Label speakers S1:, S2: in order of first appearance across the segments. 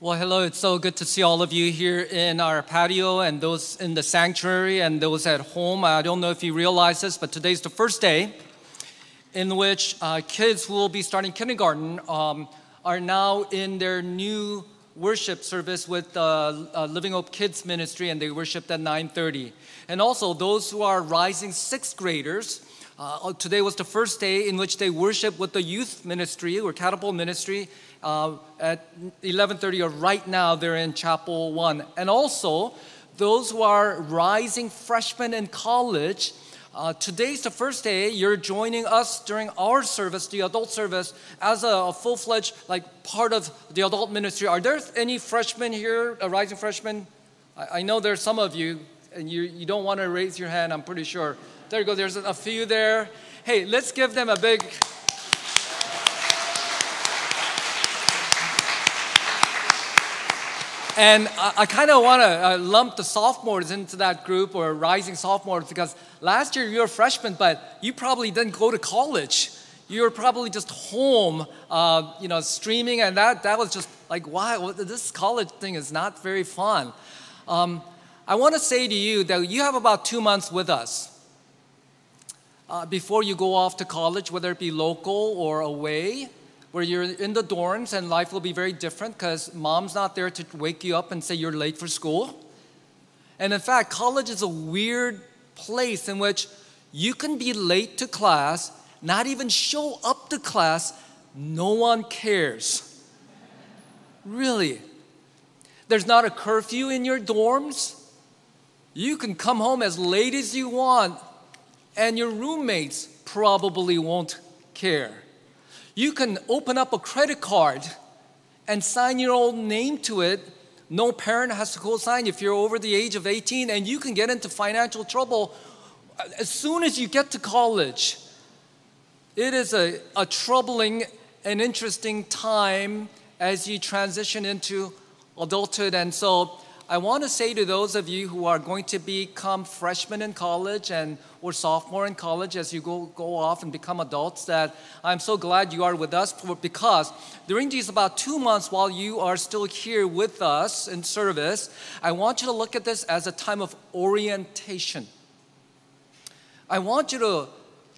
S1: Well, hello. It's so good to see all of you here in our patio and those in the sanctuary and those at home. I don't know if you realize this, but today's the first day in which uh, kids who will be starting kindergarten um, are now in their new worship service with uh, uh, Living Hope Kids Ministry, and they worshiped at 9:30. And also those who are rising sixth graders. Uh, today was the first day in which they worship with the youth ministry or catapult ministry uh, at 11:30 or right now they're in chapel 1 and also those who are rising freshmen in college uh, today's the first day you're joining us during our service the adult service as a, a full-fledged like part of the adult ministry. Are there any freshmen here a rising freshmen? I, I know there's some of you and you, you don't want to raise your hand i'm pretty sure. There you go there's a few there. Hey let's give them a big And I, I kind of want to uh, lump the sophomores into that group or rising sophomores because last year you were freshmen, but you probably didn't go to college. You were probably just home, uh, you know, streaming, and that, that was just like, wow, this college thing is not very fun. Um, I want to say to you that you have about two months with us. Uh, before you go off to college, whether it be local or away, where you're in the dorms and life will be very different because mom's not there to wake you up and say you're late for school. And in fact, college is a weird place in which you can be late to class, not even show up to class, no one cares. Really. There's not a curfew in your dorms. You can come home as late as you want, and your roommates probably won't care. You can open up a credit card and sign your own name to it. No parent has to co-sign if you're over the age of 18, and you can get into financial trouble uh, as soon as you get to college. It is a, a troubling and interesting time as you transition into adulthood. And so I want to say to those of you who are going to become freshmen in college and or sophomore in college as you go, go off and become adults that I'm so glad you are with us for, because during these about two months while you are still here with us in service, I want you to look at this as a time of orientation. I want you to,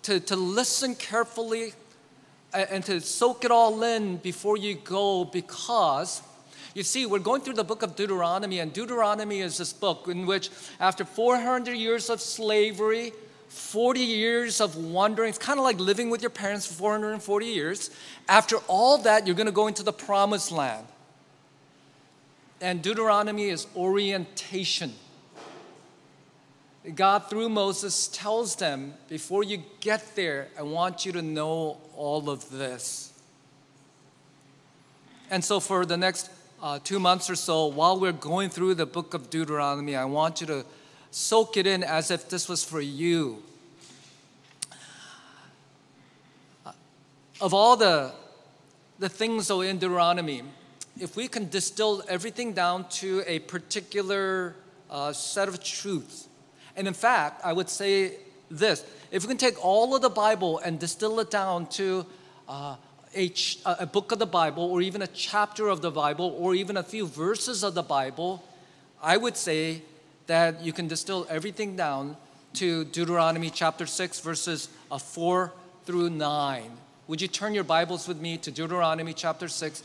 S1: to, to listen carefully and to soak it all in before you go because you see, we're going through the book of Deuteronomy, and Deuteronomy is this book in which, after 400 years of slavery, 40 years of wandering, it's kind of like living with your parents for 440 years. After all that, you're going to go into the promised land. And Deuteronomy is orientation. God, through Moses, tells them, before you get there, I want you to know all of this. And so, for the next uh, two months or so, while we're going through the book of Deuteronomy, I want you to soak it in as if this was for you. Uh, of all the, the things though in Deuteronomy, if we can distill everything down to a particular uh, set of truths, and in fact, I would say this if we can take all of the Bible and distill it down to uh, a, a book of the Bible or even a chapter of the Bible or even a few verses of the Bible, I would say that you can distill everything down to Deuteronomy chapter 6, verses uh, 4 through 9. Would you turn your Bibles with me to Deuteronomy chapter 6,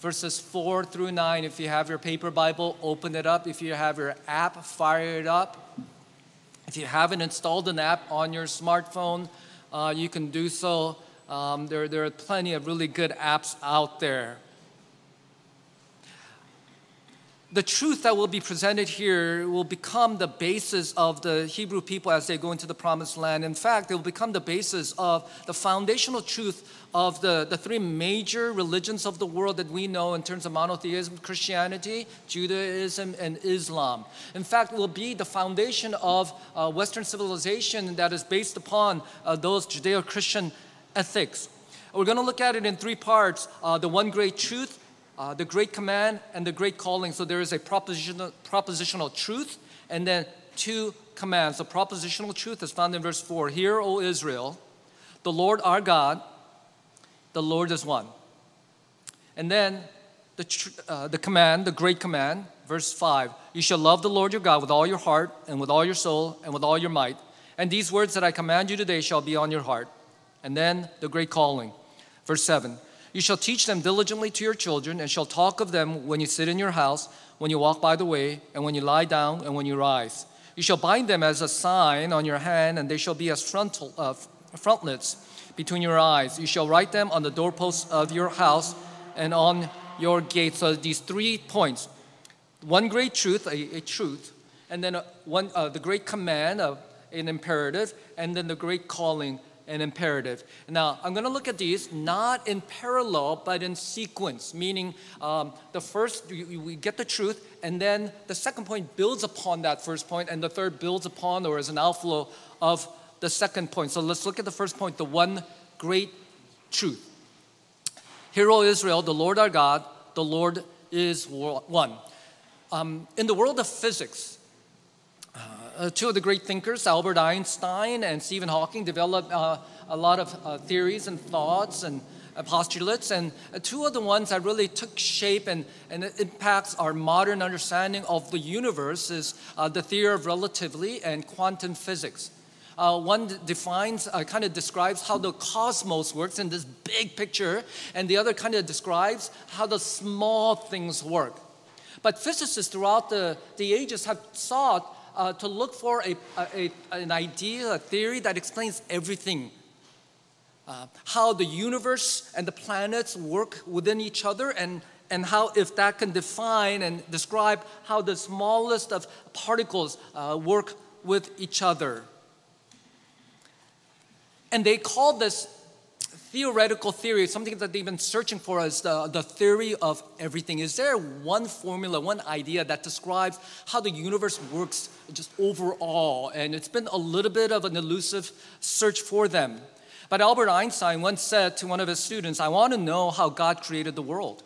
S1: verses 4 through 9? If you have your paper Bible, open it up. If you have your app, fire it up. If you haven't installed an app on your smartphone, uh, you can do so um, there, there are plenty of really good apps out there. The truth that will be presented here will become the basis of the Hebrew people as they go into the promised land. In fact, it will become the basis of the foundational truth of the, the three major religions of the world that we know in terms of monotheism Christianity, Judaism, and Islam. In fact, it will be the foundation of uh, Western civilization that is based upon uh, those Judeo Christian ethics. We're going to look at it in three parts uh, the one great truth, uh, the great command, and the great calling. So there is a propositional, propositional truth and then two commands. The propositional truth is found in verse 4 Hear, O Israel, the Lord our God, the Lord is one. And then the, tr- uh, the command, the great command, verse 5 You shall love the Lord your God with all your heart, and with all your soul, and with all your might. And these words that I command you today shall be on your heart. And then the great calling, verse 7 You shall teach them diligently to your children, and shall talk of them when you sit in your house, when you walk by the way, and when you lie down, and when you rise. You shall bind them as a sign on your hand, and they shall be as frontal, uh, frontlets between your eyes. You shall write them on the doorposts of your house and on your gates. So these three points: one great truth, a, a truth, and then a, one uh, the great command, uh, an imperative, and then the great calling, an imperative. Now, I'm going to look at these not in parallel, but in sequence, meaning um, the first, we, we get the truth, and then the second point builds upon that first point, and the third builds upon or is an outflow of the second point. So let's look at the first point the one great truth. Hear, O Israel, the Lord our God, the Lord is one. Um, in the world of physics, uh, two of the great thinkers, Albert Einstein and Stephen Hawking, developed uh, a lot of uh, theories and thoughts and uh, postulates. And uh, two of the ones that really took shape and, and impacts our modern understanding of the universe is uh, the theory of relativity and quantum physics. Uh, one defines, uh, kind of describes how the cosmos works in this big picture, and the other kind of describes how the small things work. But physicists throughout the, the ages have sought uh, to look for a, a, an idea, a theory that explains everything. Uh, how the universe and the planets work within each other, and, and how, if that can define and describe how the smallest of particles uh, work with each other. And they call this theoretical theory, something that they've been searching for is the, the theory of everything. Is there one formula, one idea that describes how the universe works just overall? And it's been a little bit of an elusive search for them. But Albert Einstein once said to one of his students, I want to know how God created the world.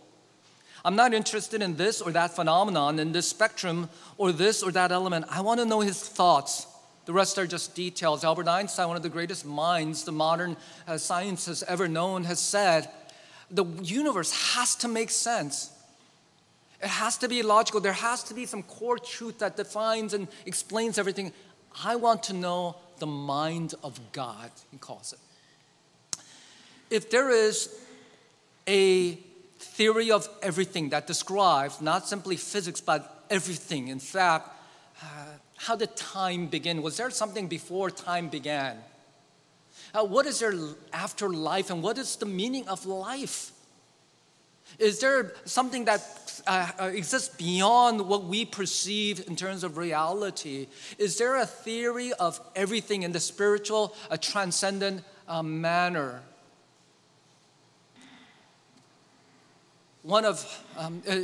S1: I'm not interested in this or that phenomenon, in this spectrum, or this or that element. I want to know his thoughts the rest are just details. Albert Einstein, one of the greatest minds the modern uh, science has ever known, has said the universe has to make sense. It has to be logical. There has to be some core truth that defines and explains everything. I want to know the mind of God, he calls it. If there is a theory of everything that describes not simply physics, but everything, in fact, uh, how did time begin? Was there something before time began? Uh, what is there after life and what is the meaning of life? Is there something that uh, uh, exists beyond what we perceive in terms of reality? Is there a theory of everything in the spiritual, a transcendent uh, manner? One of um, uh,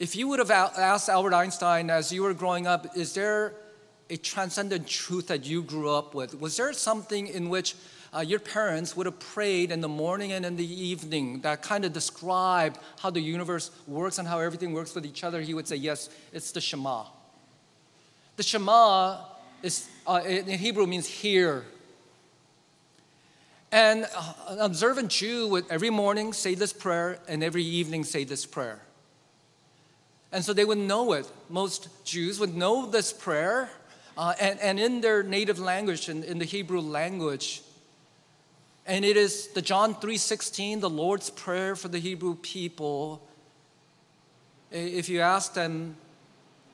S1: if you would have asked Albert Einstein as you were growing up, is there a transcendent truth that you grew up with? Was there something in which uh, your parents would have prayed in the morning and in the evening that kind of described how the universe works and how everything works with each other? He would say, Yes, it's the Shema. The Shema is, uh, in Hebrew means hear. And uh, an observant Jew would every morning say this prayer and every evening say this prayer. And so they would know it. Most Jews would know this prayer, uh, and, and in their native language, in, in the Hebrew language. And it is the John 3:16, the Lord's prayer for the Hebrew people. If you ask them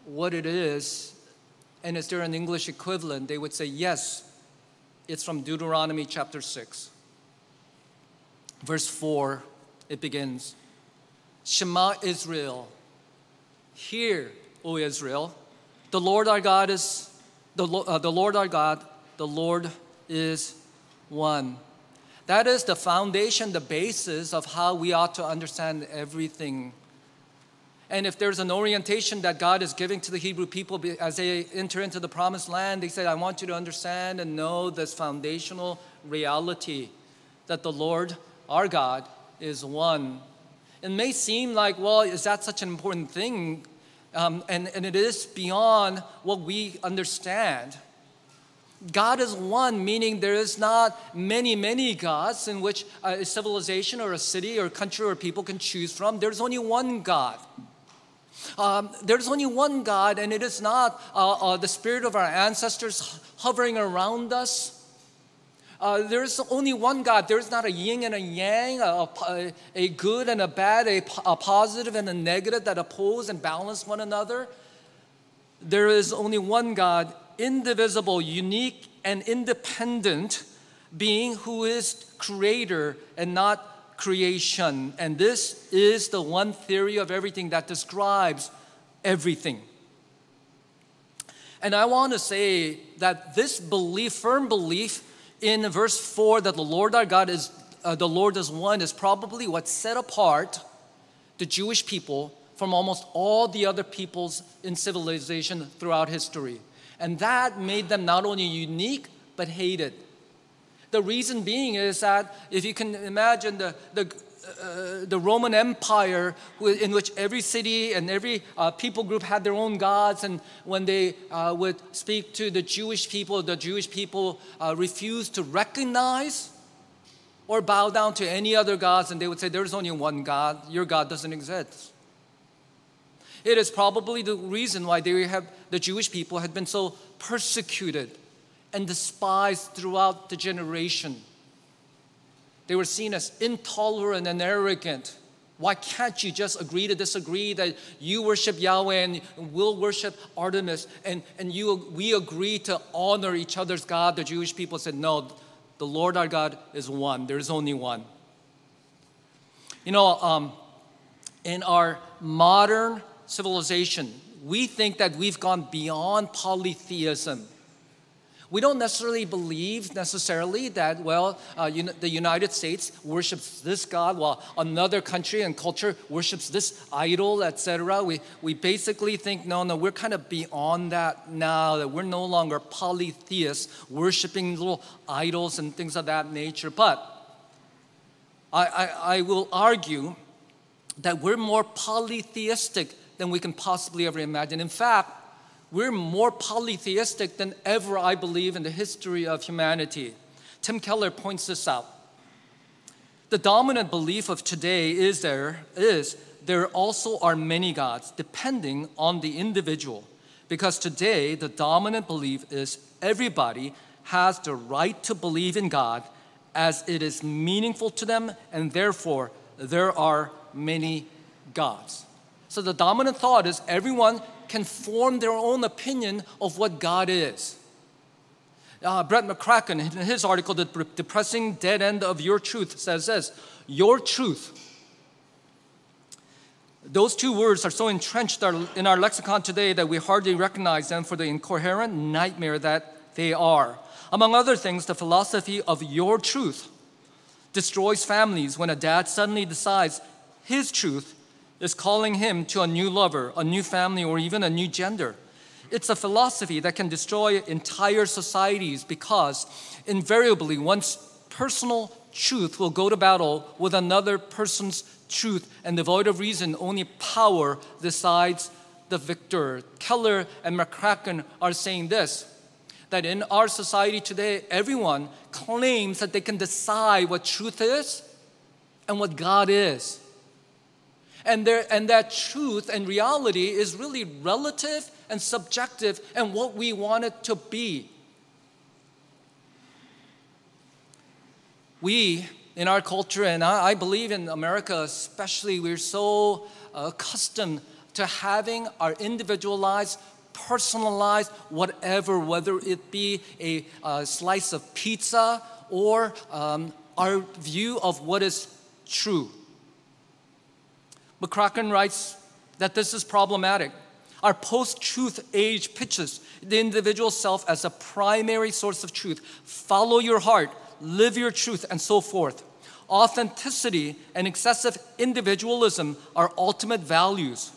S1: what it is, and is there an English equivalent, they would say, yes, it's from Deuteronomy chapter 6. Verse 4, it begins Shema Israel, Hear, O Israel, the Lord our God is the, uh, the Lord our God, the Lord is one. That is the foundation, the basis of how we ought to understand everything. And if there's an orientation that God is giving to the Hebrew people as they enter into the promised land, they say, I want you to understand and know this foundational reality that the Lord our God is one. It may seem like, well, is that such an important thing? Um, and, and it is beyond what we understand. God is one, meaning there is not many, many gods in which a civilization or a city or country or people can choose from. There's only one God. Um, there's only one God, and it is not uh, uh, the spirit of our ancestors hovering around us. Uh, there's only one God. There's not a yin and a yang, a, a, a good and a bad, a, a positive and a negative that oppose and balance one another. There is only one God, indivisible, unique, and independent being who is creator and not creation. And this is the one theory of everything that describes everything. And I want to say that this belief, firm belief in verse 4 that the Lord our God is uh, the Lord is one is probably what set apart the Jewish people from almost all the other peoples in civilization throughout history. And that made them not only unique, but hated. The reason being is that if you can imagine the, the, uh, the Roman Empire, in which every city and every uh, people group had their own gods, and when they uh, would speak to the Jewish people, the Jewish people uh, refused to recognize or bow down to any other gods, and they would say, There's only one God, your God doesn't exist. It is probably the reason why they have, the Jewish people had been so persecuted and despised throughout the generation. They were seen as intolerant and arrogant. Why can't you just agree to disagree that you worship Yahweh and we'll worship Artemis and, and you, we agree to honor each other's God? The Jewish people said, No, the Lord our God is one, there's only one. You know, um, in our modern civilization, we think that we've gone beyond polytheism. We don't necessarily believe necessarily that, well, uh, the United States worships this God while another country and culture worships this idol, etc. We, we basically think, no, no, we're kind of beyond that now, that we're no longer polytheists, worshiping little idols and things of that nature. But I, I, I will argue that we're more polytheistic than we can possibly ever imagine. In fact, we're more polytheistic than ever, I believe, in the history of humanity. Tim Keller points this out. The dominant belief of today is there is there also are many gods, depending on the individual. Because today, the dominant belief is everybody has the right to believe in God as it is meaningful to them, and therefore there are many gods. So the dominant thought is everyone can form their own opinion of what God is. Uh, Brett McCracken, in his article, The Depressing Dead End of Your Truth, says this Your truth. Those two words are so entrenched in our lexicon today that we hardly recognize them for the incoherent nightmare that they are. Among other things, the philosophy of your truth destroys families when a dad suddenly decides his truth is calling him to a new lover, a new family, or even a new gender. It's a philosophy that can destroy entire societies because invariably one's personal truth will go to battle with another person's truth, and devoid of reason, only power decides the victor. Keller and McCracken are saying this that in our society today, everyone claims that they can decide what truth is and what God is. And, there, and that truth and reality is really relative and subjective and what we want it to be. We, in our culture, and I, I believe in America especially, we're so uh, accustomed to having our individualized, personalized, whatever, whether it be a, a slice of pizza or um, our view of what is true. McCracken writes that this is problematic. Our post truth age pitches the individual self as a primary source of truth. Follow your heart, live your truth, and so forth. Authenticity and excessive individualism are ultimate values.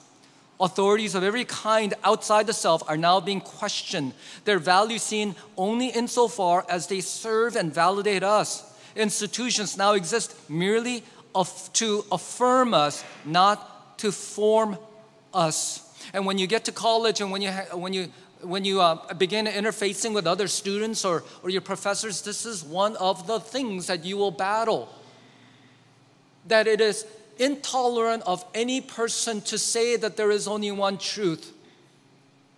S1: Authorities of every kind outside the self are now being questioned, their value seen only insofar as they serve and validate us. Institutions now exist merely to affirm us, not to form us. And when you get to college and when you, when you when you uh, begin interfacing with other students or, or your professors, this is one of the things that you will battle. That it is intolerant of any person to say that there is only one truth.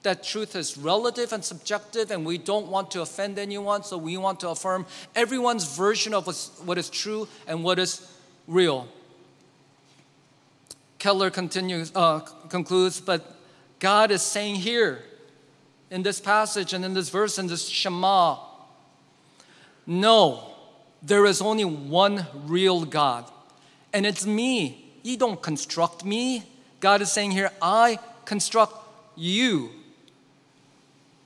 S1: That truth is relative and subjective, and we don't want to offend anyone, so we want to affirm everyone's version of what is true and what is real. Keller continues, uh, concludes, but God is saying here in this passage and in this verse, in this Shema, no, there is only one real God, and it's me. You don't construct me. God is saying here, I construct you.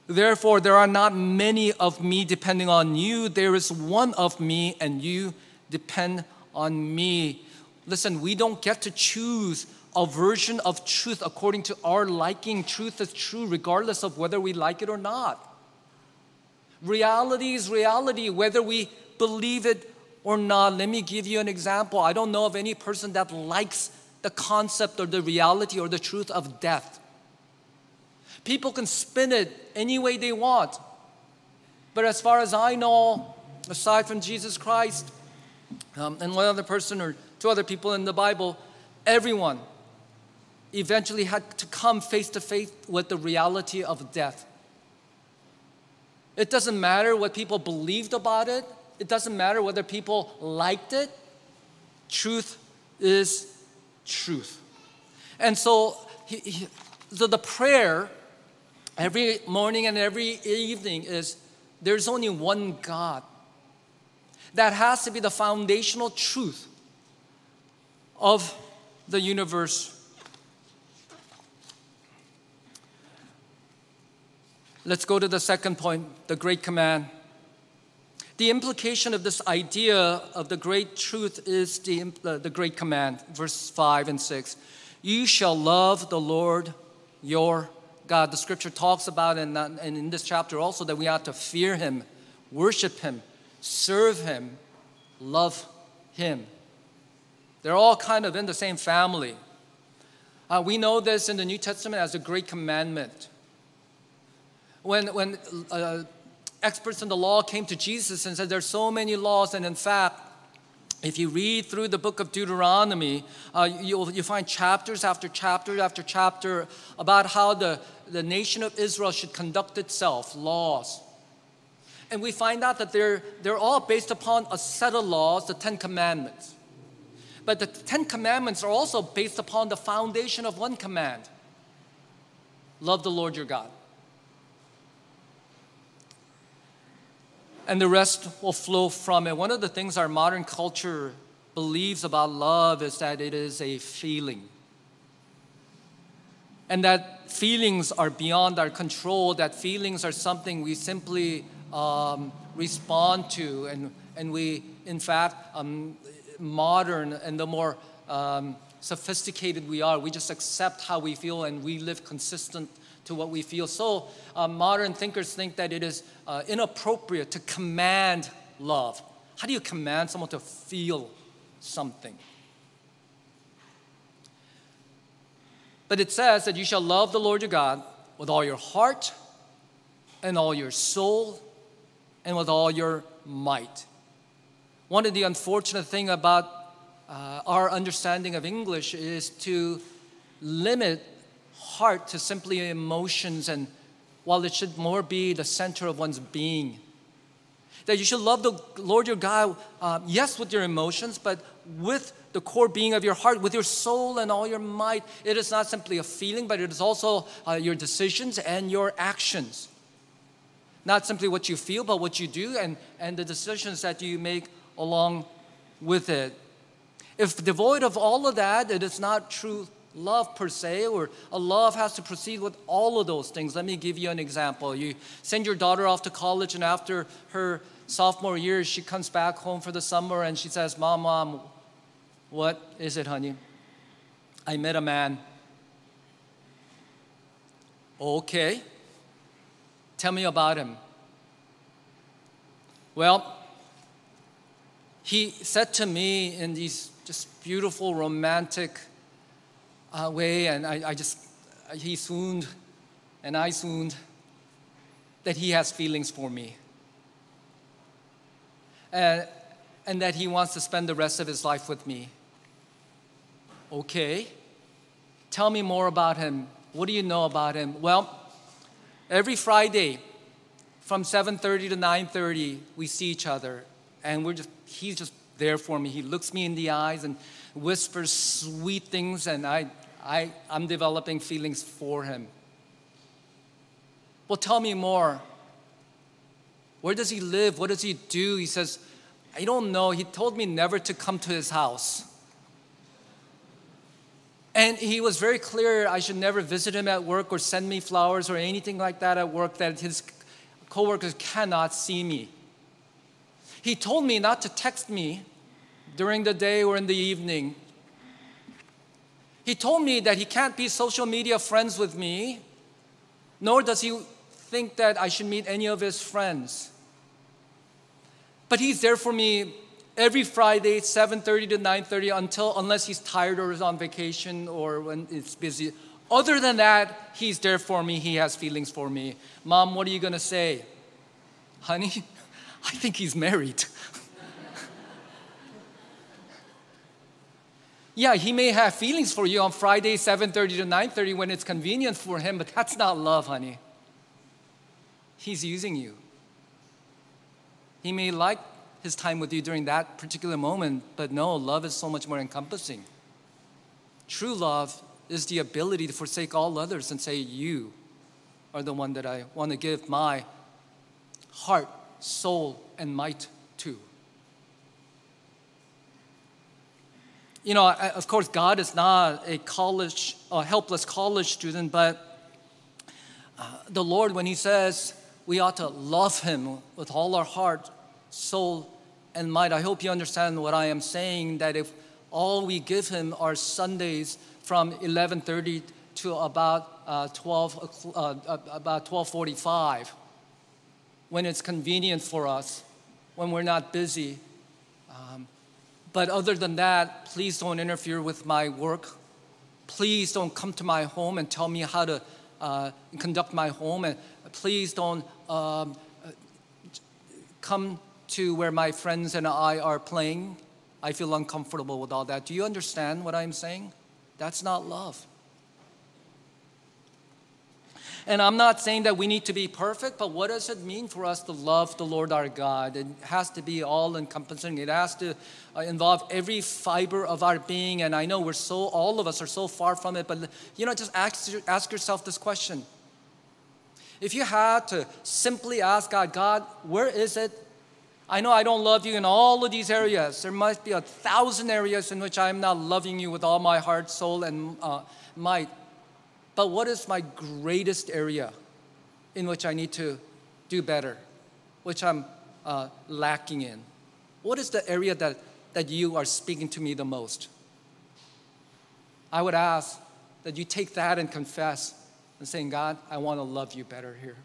S1: Therefore, there are not many of me depending on you. There is one of me, and you depend on me. Listen, we don't get to choose a version of truth according to our liking. Truth is true regardless of whether we like it or not. Reality is reality, whether we believe it or not. Let me give you an example. I don't know of any person that likes the concept or the reality or the truth of death. People can spin it any way they want. But as far as I know, aside from Jesus Christ um, and one other person or two other people in the Bible, everyone eventually had to come face to face with the reality of death. It doesn't matter what people believed about it, it doesn't matter whether people liked it. Truth is truth. And so, he, he, so the prayer every morning and every evening is there's only one God. That has to be the foundational truth of the universe. Let's go to the second point the great command. The implication of this idea of the great truth is the, uh, the great command, verse 5 and 6. You shall love the Lord your God. The scripture talks about, and, and in this chapter also, that we ought to fear Him, worship Him, serve Him, love Him. They're all kind of in the same family. Uh, we know this in the New Testament as a great commandment. When, when uh, experts in the law came to Jesus and said, There's so many laws, and in fact, if you read through the book of Deuteronomy, uh, you'll, you find chapters after chapter after chapter about how the, the nation of Israel should conduct itself, laws. And we find out that they're, they're all based upon a set of laws, the Ten Commandments. But the Ten Commandments are also based upon the foundation of one command love the Lord your God. and the rest will flow from it. One of the things our modern culture believes about love is that it is a feeling. And that feelings are beyond our control, that feelings are something we simply um, respond to, and, and we, in fact, um, modern and the more um, sophisticated we are, we just accept how we feel and we live consistent to what we feel. So, uh, modern thinkers think that it is uh, inappropriate to command love. How do you command someone to feel something? But it says that you shall love the Lord your God with all your heart and all your soul and with all your might. One of the unfortunate things about uh, our understanding of English is to limit heart to simply emotions and while it should more be the center of one's being. That you should love the Lord your God, uh, yes, with your emotions, but with the core being of your heart, with your soul and all your might. It is not simply a feeling, but it is also uh, your decisions and your actions. Not simply what you feel, but what you do and, and the decisions that you make along with it. If devoid of all of that, it is not true love per se, or a love has to proceed with all of those things. Let me give you an example. You send your daughter off to college, and after her sophomore year, she comes back home for the summer and she says, Mom, Mom, what is it, honey? I met a man. Okay. Tell me about him. Well, he said to me in these just beautiful, romantic uh, way, and I, I just, he swooned, and I swooned. that he has feelings for me. And, and that he wants to spend the rest of his life with me. Okay. Tell me more about him. What do you know about him? Well, every Friday from 7:30 to 9:30 we see each other and we're just he's just there for me. He looks me in the eyes and whispers sweet things and I I I'm developing feelings for him. Well, tell me more. Where does he live? What does he do? He says, I don't know. He told me never to come to his house. And he was very clear I should never visit him at work or send me flowers or anything like that at work, that his coworkers cannot see me. He told me not to text me during the day or in the evening. He told me that he can't be social media friends with me, nor does he think that I should meet any of his friends. But he's there for me every Friday, 7:30 to 9:30 until unless he's tired or is on vacation or when it's busy. Other than that, he's there for me. He has feelings for me. Mom, what are you going to say? Honey, I think he's married. yeah, he may have feelings for you on Friday 7:30 to 9:30 when it's convenient for him, but that's not love, honey. He's using you. He may like his time with you during that particular moment, but no, love is so much more encompassing. True love is the ability to forsake all others and say, You are the one that I want to give my heart, soul, and might to. You know, of course, God is not a college, a helpless college student, but uh, the Lord, when He says we ought to love Him with all our heart, soul, and might. I hope you understand what I am saying that if all we give him are Sundays from 11:30 to about uh, 12 uh, about 12:45 when it's convenient for us when we're not busy um, but other than that please don't interfere with my work please don't come to my home and tell me how to uh, conduct my home and please don't um, uh, come to where my friends and I are playing, I feel uncomfortable with all that. Do you understand what I'm saying? That's not love. And I'm not saying that we need to be perfect, but what does it mean for us to love the Lord our God? It has to be all encompassing. It has to uh, involve every fiber of our being. And I know we're so, all of us are so far from it, but you know, just ask, ask yourself this question. If you had to simply ask God, God, where is it I know I don't love you in all of these areas. There must be a thousand areas in which I am not loving you with all my heart, soul, and uh, might. But what is my greatest area in which I need to do better, which I'm uh, lacking in? What is the area that, that you are speaking to me the most? I would ask that you take that and confess and saying, God, I want to love you better here.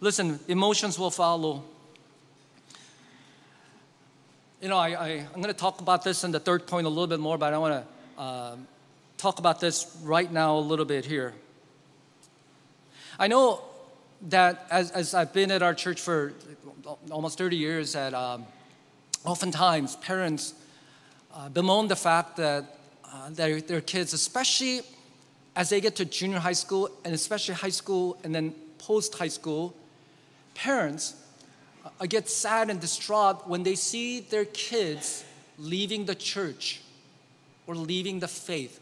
S1: Listen, emotions will follow you know, I, I, am going to talk about this in the third point a little bit more, but I want to uh, talk about this right now a little bit here. I know that as, as I've been at our church for almost 30 years, that um, oftentimes parents uh, bemoan the fact that uh, their, their kids, especially as they get to junior high school and especially high school and then post high school, parents I get sad and distraught when they see their kids leaving the church or leaving the faith.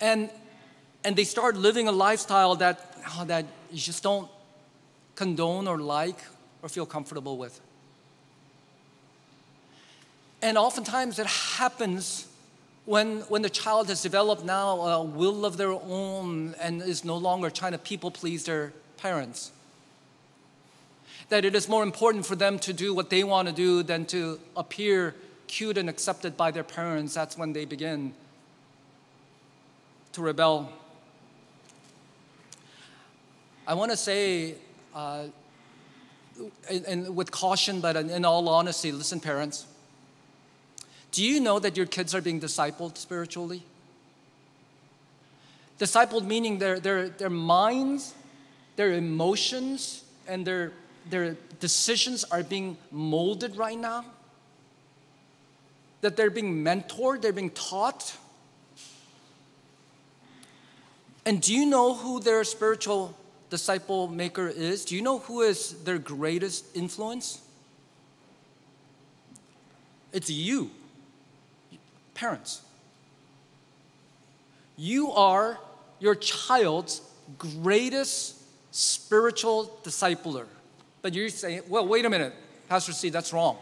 S1: And, and they start living a lifestyle that, oh, that you just don't condone or like or feel comfortable with. And oftentimes it happens when, when the child has developed now a will of their own and is no longer trying to people please their parents that it is more important for them to do what they want to do than to appear cute and accepted by their parents, that's when they begin to rebel. I want to say, uh, and, with caution, but in all honesty, listen, parents. Do you know that your kids are being discipled spiritually? Discipled meaning their, their, their minds their emotions and their, their decisions are being molded right now? That they're being mentored, they're being taught? And do you know who their spiritual disciple maker is? Do you know who is their greatest influence? It's you, parents. You are your child's greatest spiritual discipler. But you're saying, well, wait a minute, Pastor C, that's wrong.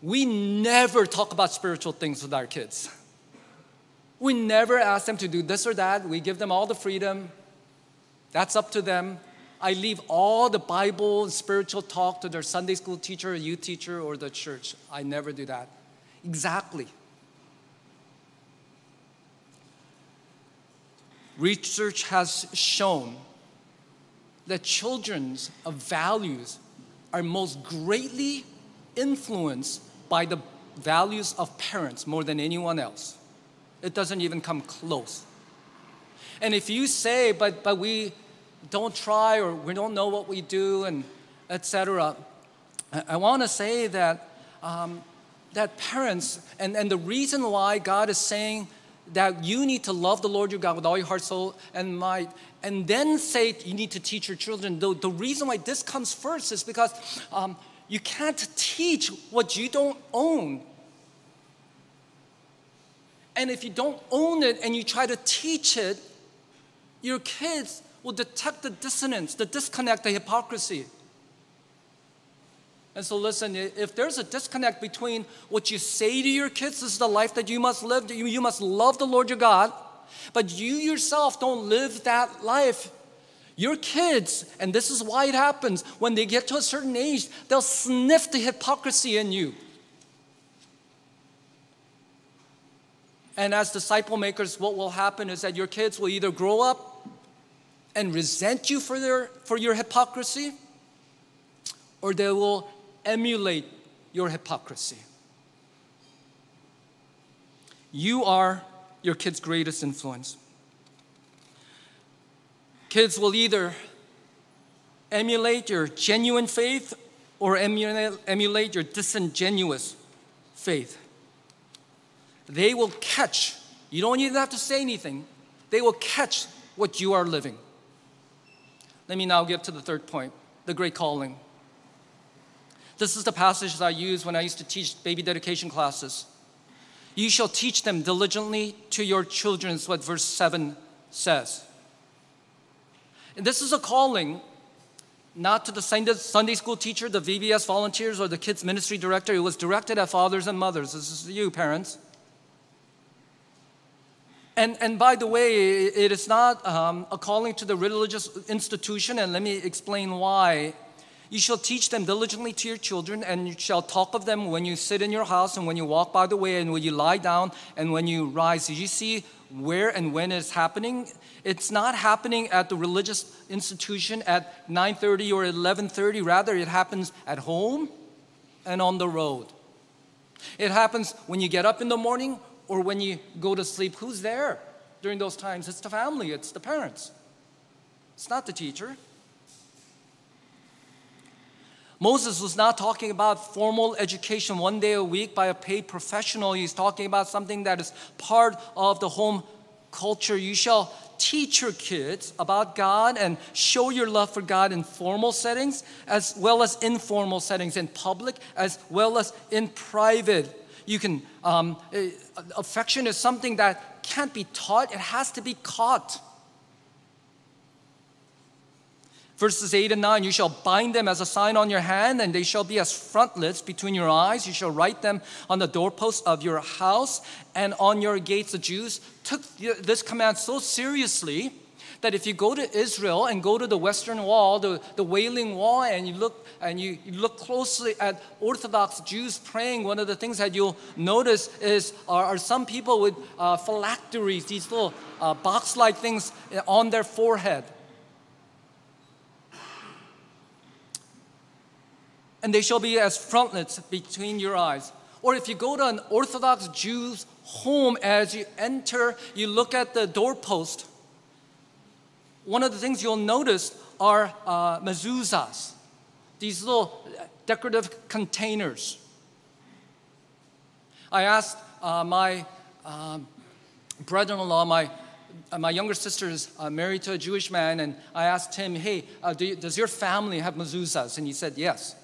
S1: We never talk about spiritual things with our kids. We never ask them to do this or that. We give them all the freedom. That's up to them. I leave all the Bible and spiritual talk to their Sunday school teacher, youth teacher, or the church. I never do that. Exactly. Research has shown that children's values are most greatly influenced by the values of parents more than anyone else. It doesn't even come close. And if you say, but, but we don't try or we don't know what we do and etc., I, I want to say that, um, that parents, and, and the reason why God is saying that you need to love the Lord your God with all your heart, soul, and might, and then say you need to teach your children. The, the reason why this comes first is because um, you can't teach what you don't own. And if you don't own it and you try to teach it, your kids will detect the dissonance, the disconnect, the hypocrisy. And so, listen, if there's a disconnect between what you say to your kids, this is the life that you must live, you, must love the Lord your God, but you yourself don't live that life, your kids, and this is why it happens, when they get to a certain age, they'll sniff the hypocrisy in you. And as disciple makers, what will happen is that your kids will either grow up and resent you for, their, for your hypocrisy, or they will emulate your hypocrisy. You are your kid's greatest influence. Kids will either emulate your genuine faith or emulate your disingenuous faith. They will catch, you don't even have to say anything, they will catch what you are living. Let me now get to the third point the great calling. This is the passage that I use when I used to teach baby dedication classes. You shall teach them diligently to your children, is what verse 7 says. And this is a calling not to the Sunday school teacher, the VBS volunteers, or the kids' ministry director. It was directed at fathers and mothers. This is you, parents. And, and by the way, it is not um, a calling to the religious institution, and let me explain why you shall teach them diligently to your children, and you shall talk of them when you sit in your house, and when you walk by the way, and when you lie down, and when you rise. Did you see where and when it's happening? It's not happening at the religious institution at 9:30 or 11:30. Rather, it happens at home and on the road. It happens when you get up in the morning or when you go to sleep. Who's there during those times? It's the family. It's the parents. It's not the teacher. Moses was not talking about formal education one day a week by a paid professional. He's talking about something that is part of the home culture. You shall teach your kids about God and show your love for God in formal settings as well as informal settings, in public as well as in private. You can, um, eh, affection is something that can't be taught, it has to be caught. Verses 8 and 9 You shall bind them as a sign on your hand, and they shall be as frontlets between your eyes. You shall write them on the doorposts of your house and on your gates. The Jews took this command so seriously that if you go to Israel and go to the Western Wall, the, the Wailing Wall, and you look and you, you look closely at Orthodox Jews praying, one of the things that you'll notice is are, are some people with uh, phylacteries, these little uh, box-like things on their forehead. And they shall be as frontlets between your eyes. Or if you go to an Orthodox Jew's home, as you enter, you look at the doorpost. one of the things you'll notice are uh, mezuzahs, these little decorative containers. I asked uh, my uh, brother-in-law, my uh, my younger sister is uh, married to a Jewish man, and I asked him, "Hey, uh, do you, does your family have mezuzahs?" And he said, "Yes."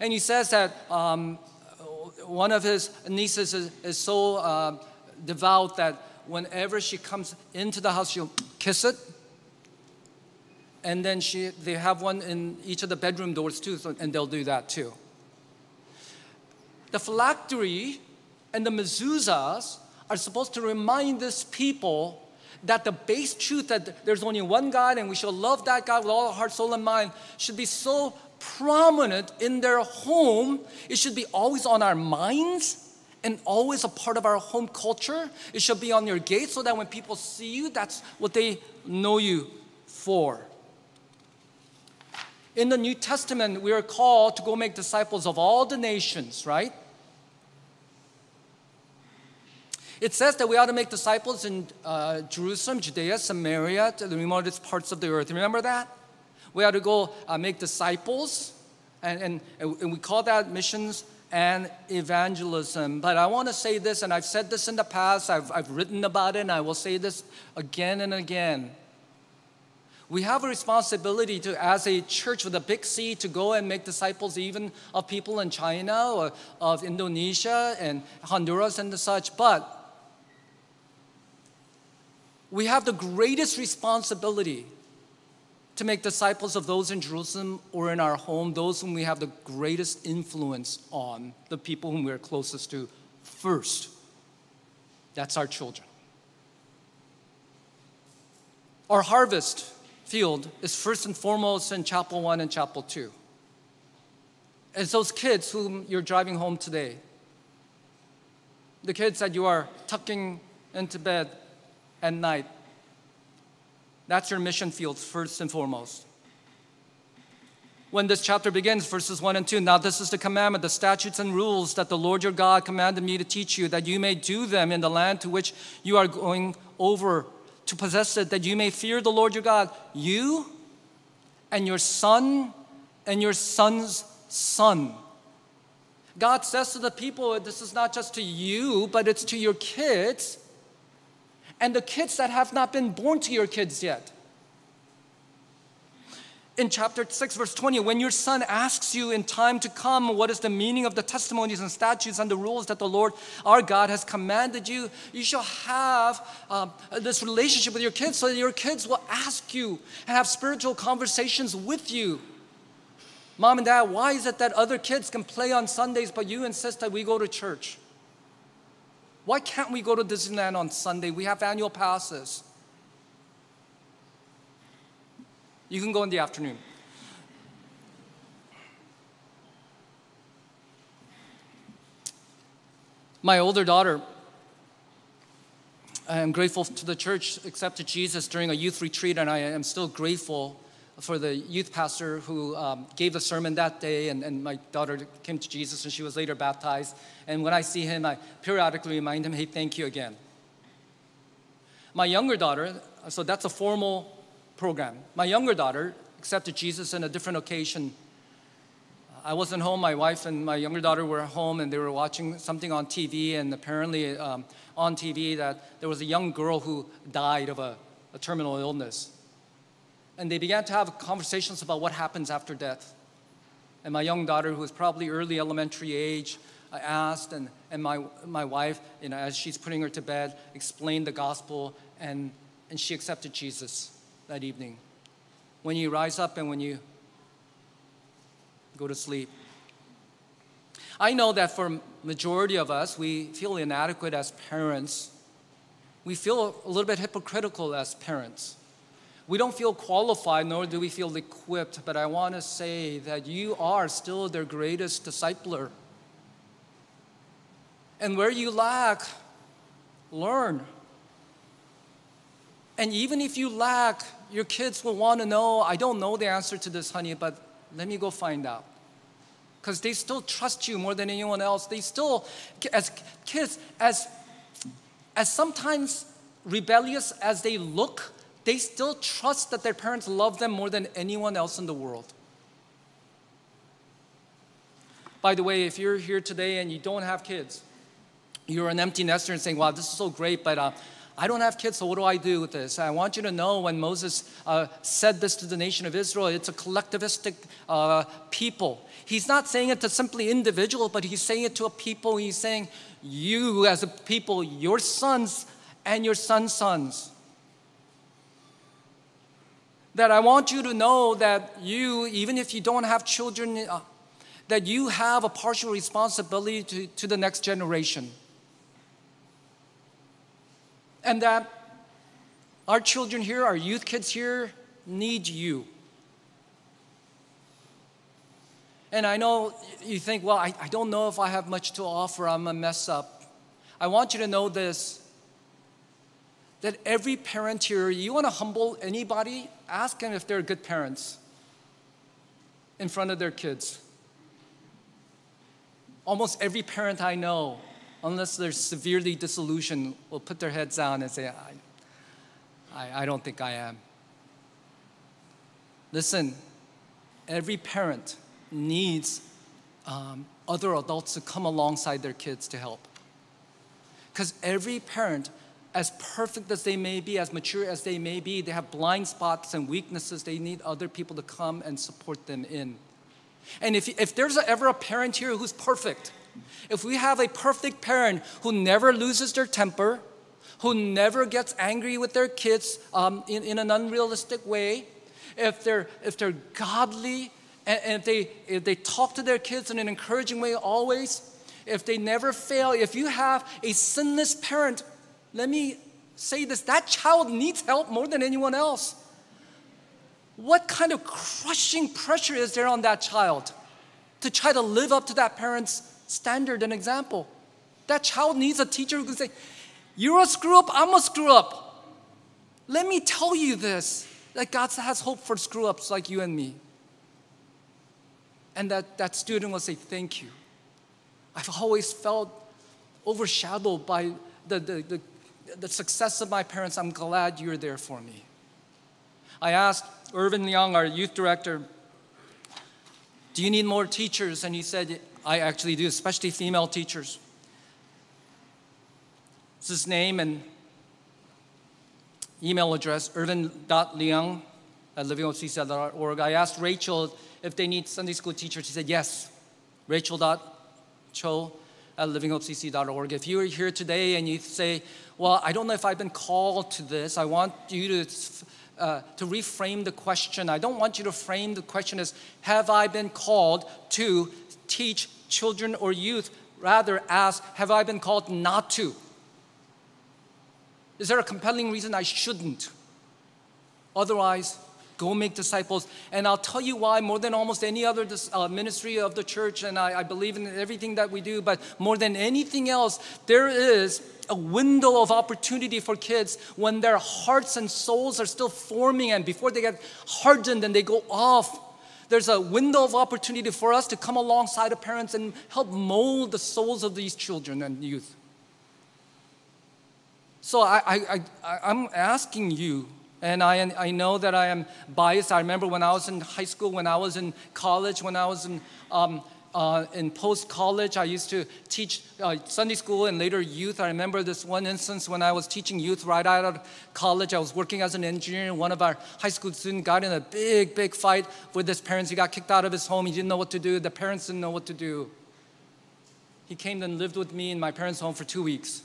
S1: And he says that um, one of his nieces is, is so uh, devout that whenever she comes into the house, she'll kiss it. And then she, they have one in each of the bedroom doors too, so, and they'll do that too. The phylactery and the mezuzahs are supposed to remind this people that the base truth that there's only one God and we shall love that God with all our heart, soul, and mind should be so prominent in their home. It should be always on our minds and always a part of our home culture. It should be on your gate so that when people see you, that's what they know you for. In the New Testament, we are called to go make disciples of all the nations, right? It says that we ought to make disciples in uh, Jerusalem, Judea, Samaria, the remotest parts of the earth. Remember that? We ought to go uh, make disciples, and, and, and we call that missions and evangelism. But I want to say this, and I've said this in the past, I've, I've written about it, and I will say this again and again. We have a responsibility to, as a church with a big C, to go and make disciples even of people in China or of Indonesia and Honduras and such. But we have the greatest responsibility to make disciples of those in Jerusalem or in our home, those whom we have the greatest influence on, the people whom we're closest to first. That's our children. Our harvest field is first and foremost in chapel one and chapel two. It's those kids whom you're driving home today, the kids that you are tucking into bed at night. That's your mission field, first and foremost. When this chapter begins, verses 1 and 2, now this is the commandment, the statutes and rules that the Lord your God commanded me to teach you, that you may do them in the land to which you are going over to possess it, that you may fear the Lord your God, you and your son and your son's son. God says to the people, this is not just to you, but it's to your kids and the kids that have not been born to your kids yet. In chapter 6, verse 20, when your son asks you in time to come what is the meaning of the testimonies and statutes and the rules that the Lord our God has commanded you, you shall have um, this relationship with your kids so that your kids will ask you and have spiritual conversations with you. Mom and dad, why is it that other kids can play on Sundays but you insist that we go to church? Why can't we go to Disneyland on Sunday? We have annual passes. You can go in the afternoon. My older daughter, I am grateful to the church, accepted Jesus during a youth retreat, and I am still grateful for the youth pastor who um, gave the sermon that day, and, and my daughter came to Jesus and she was later baptized. And when I see him, I periodically remind him, hey, thank you again. My younger daughter, so that's a formal program. My younger daughter accepted Jesus on a different occasion. I wasn't home, my wife and my younger daughter were home, and they were watching something on TV, and apparently um, on TV that there was a young girl who died of a, a terminal illness and they began to have conversations about what happens after death. And my young daughter, who was probably early elementary age, I asked, and, and my, my wife, you know, as she's putting her to bed, explained the gospel, and, and she accepted Jesus that evening. When you rise up and when you go to sleep. I know that for majority of us, we feel inadequate as parents. We feel a little bit hypocritical as parents. We don't feel qualified, nor do we feel equipped, but I want to say that you are still their greatest discipler. And where you lack, learn. And even if you lack, your kids will want to know, I don't know the answer to this, honey, but let me go find out. Because they still trust you more than anyone else. They still, as kids, as, as sometimes rebellious as they look, they still trust that their parents love them more than anyone else in the world. By the way, if you're here today and you don't have kids, you're an empty nester and saying, wow, this is so great, but uh, I don't have kids, so what do I do with this? I want you to know when Moses uh, said this to the nation of Israel, it's a collectivistic uh, people. He's not saying it to simply individual, but he's saying it to a people. He's saying, you as a people, your sons and your sons' sons. That I want you to know that you, even if you don't have children, uh, that you have a partial responsibility to, to the next generation and that our children here, our youth kids here, need you. And I know you think, well, I, I don't know if I have much to offer, I'm a mess up. I want you to know this that every parent here, you want to humble anybody, ask them if they're good parents in front of their kids. Almost every parent I know unless they're severely disillusioned, will put their heads down and say, I, I, I don't think I am. Listen, every parent needs um, other adults to come alongside their kids to help. Because every parent, as perfect as they may be, as mature as they may be, they have blind spots and weaknesses they need other people to come and support them in. And if, if there's ever a parent here who's perfect, if we have a perfect parent who never loses their temper, who never gets angry with their kids um, in, in an unrealistic way, if they're, if they're godly, and, and if, they, if they talk to their kids in an encouraging way always, if they never fail, if you have a sinless parent, let me say this that child needs help more than anyone else. What kind of crushing pressure is there on that child to try to live up to that parent's standard and example. That child needs a teacher who can say, You're a screw up, I'm a screw up. Let me tell you this that God has hope for screw ups like you and me. And that, that student will say, Thank you. I've always felt overshadowed by the, the, the, the success of my parents. I'm glad you're there for me. I asked Irvin Young, our youth director, Do you need more teachers? And he said, I actually do, especially female teachers. Is his name and email address, irvin.liang at livinghopeCC.org. I asked Rachel if they need Sunday school teachers. She said yes. Rachel.cho at livinghopeCC.org. If you are here today and you say, well, I don't know if I've been called to this, I want you to, uh, to reframe the question. I don't want you to frame the question as, have I been called to teach children or youth, rather ask, Have I been called not to? Is there a compelling reason I shouldn't? Otherwise, go make disciples. And I'll tell you why, more than almost any other uh, ministry of the church, and I, I believe in everything that we do, but more than anything else, there is a window of opportunity for kids when their hearts and souls are still forming and before they get hardened and they go off there's a window of opportunity for us to come alongside of parents and help mold the souls of these children and youth. So I, I, I, I'm asking you, and I, I know that I am biased. I remember when I was in high school, when I was in college, when I was in um, uh, in post college, I used to teach uh, Sunday school and later youth. I remember this one instance when I was teaching youth right out of college. I was working as an engineer, and one of our high school students got in a big, big fight with his parents. He got kicked out of his home. He didn't know what to do. The parents didn't know what to do. He came and lived with me in my parents' home for two weeks.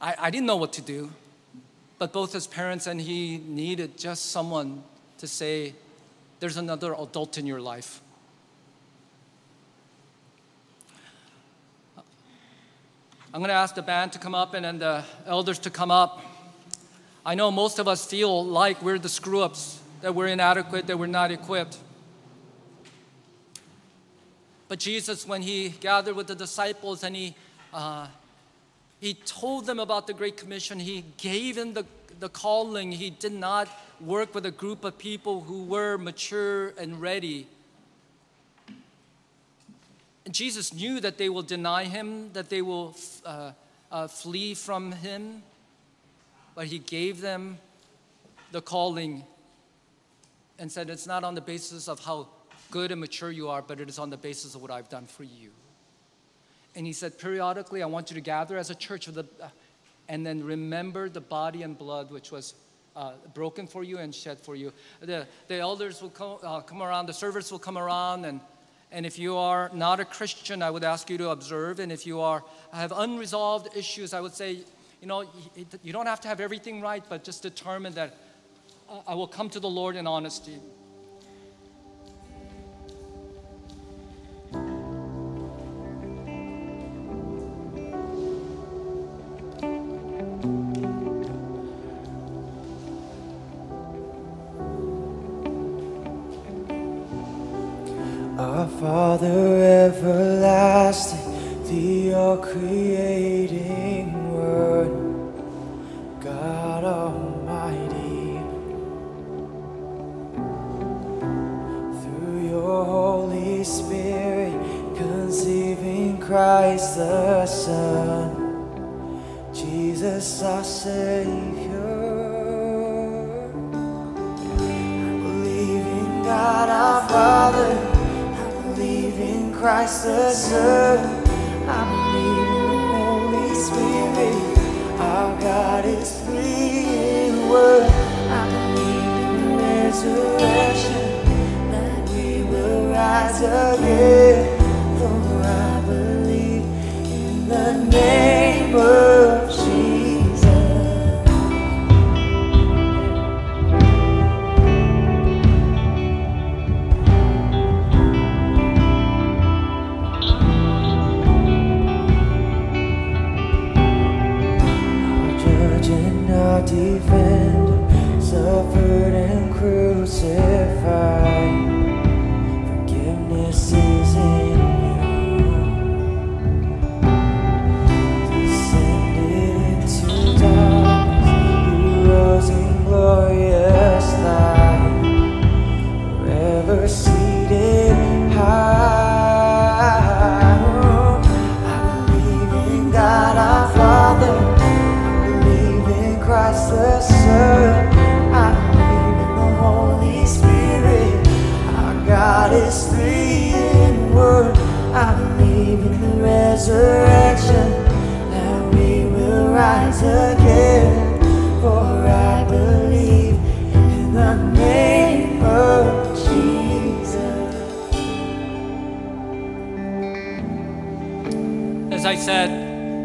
S1: I, I didn't know what to do, but both his parents and he needed just someone to say, There's another adult in your life. I'm going to ask the band to come up and then the elders to come up. I know most of us feel like we're the screw ups, that we're inadequate, that we're not equipped. But Jesus, when he gathered with the disciples and he, uh, he told them about the Great Commission, he gave them the, the calling. He did not work with a group of people who were mature and ready And Jesus knew that they will deny him, that they will uh, uh, flee from him. but He gave them the calling and said, It's not on the basis of how good and mature you are, but it is on the basis of what I've done for you. And He said, Periodically, I want you to gather as a church of the, and then remember the body and blood which was uh, broken for you and shed for you. The, the elders will come, uh, come around, the servants will come around, and, and if you are not a Christian, I would ask you to observe. And if you are have unresolved issues, I would say, you know, you don't have to have everything right, but just determine that I will come to the Lord in honesty.
S2: That we will rise again.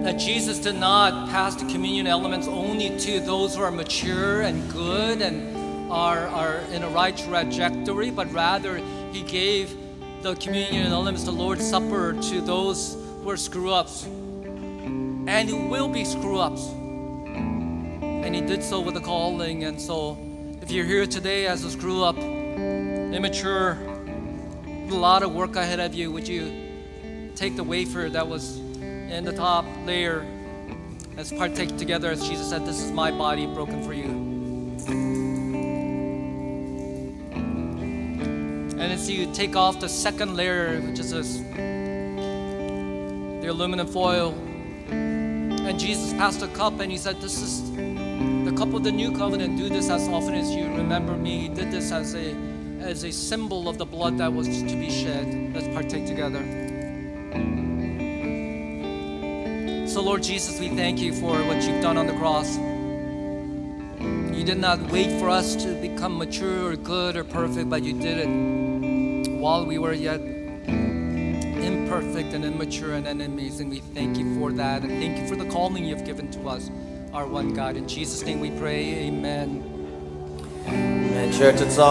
S2: That Jesus
S1: did not pass the communion elements only to those who are mature and good and are, are in a right trajectory, but rather he gave the communion elements, the Lord's Supper, to those who are screw ups and who will be screw ups. And he did so with a calling. And so, if you're here today as a screw up, immature, a lot of work ahead of you, would you take the wafer that was in the top layer. Let's partake together as Jesus said, This is my body broken for you. And as you take off the second layer, which is this, the aluminum foil, and Jesus passed a cup and he said, This is the cup of the new covenant. Do this as often as you remember me. He did this as a as a symbol of the blood that was to be shed. Let's partake together. So, Lord Jesus, we thank you for what you've done on the cross. You did not wait for us to become mature or good or perfect, but you did it while we were yet imperfect and immature and enemies. And we thank you for that. And thank you for the calling you've given to us, our one God. In Jesus' name we pray, amen.
S2: Amen, church. It's all.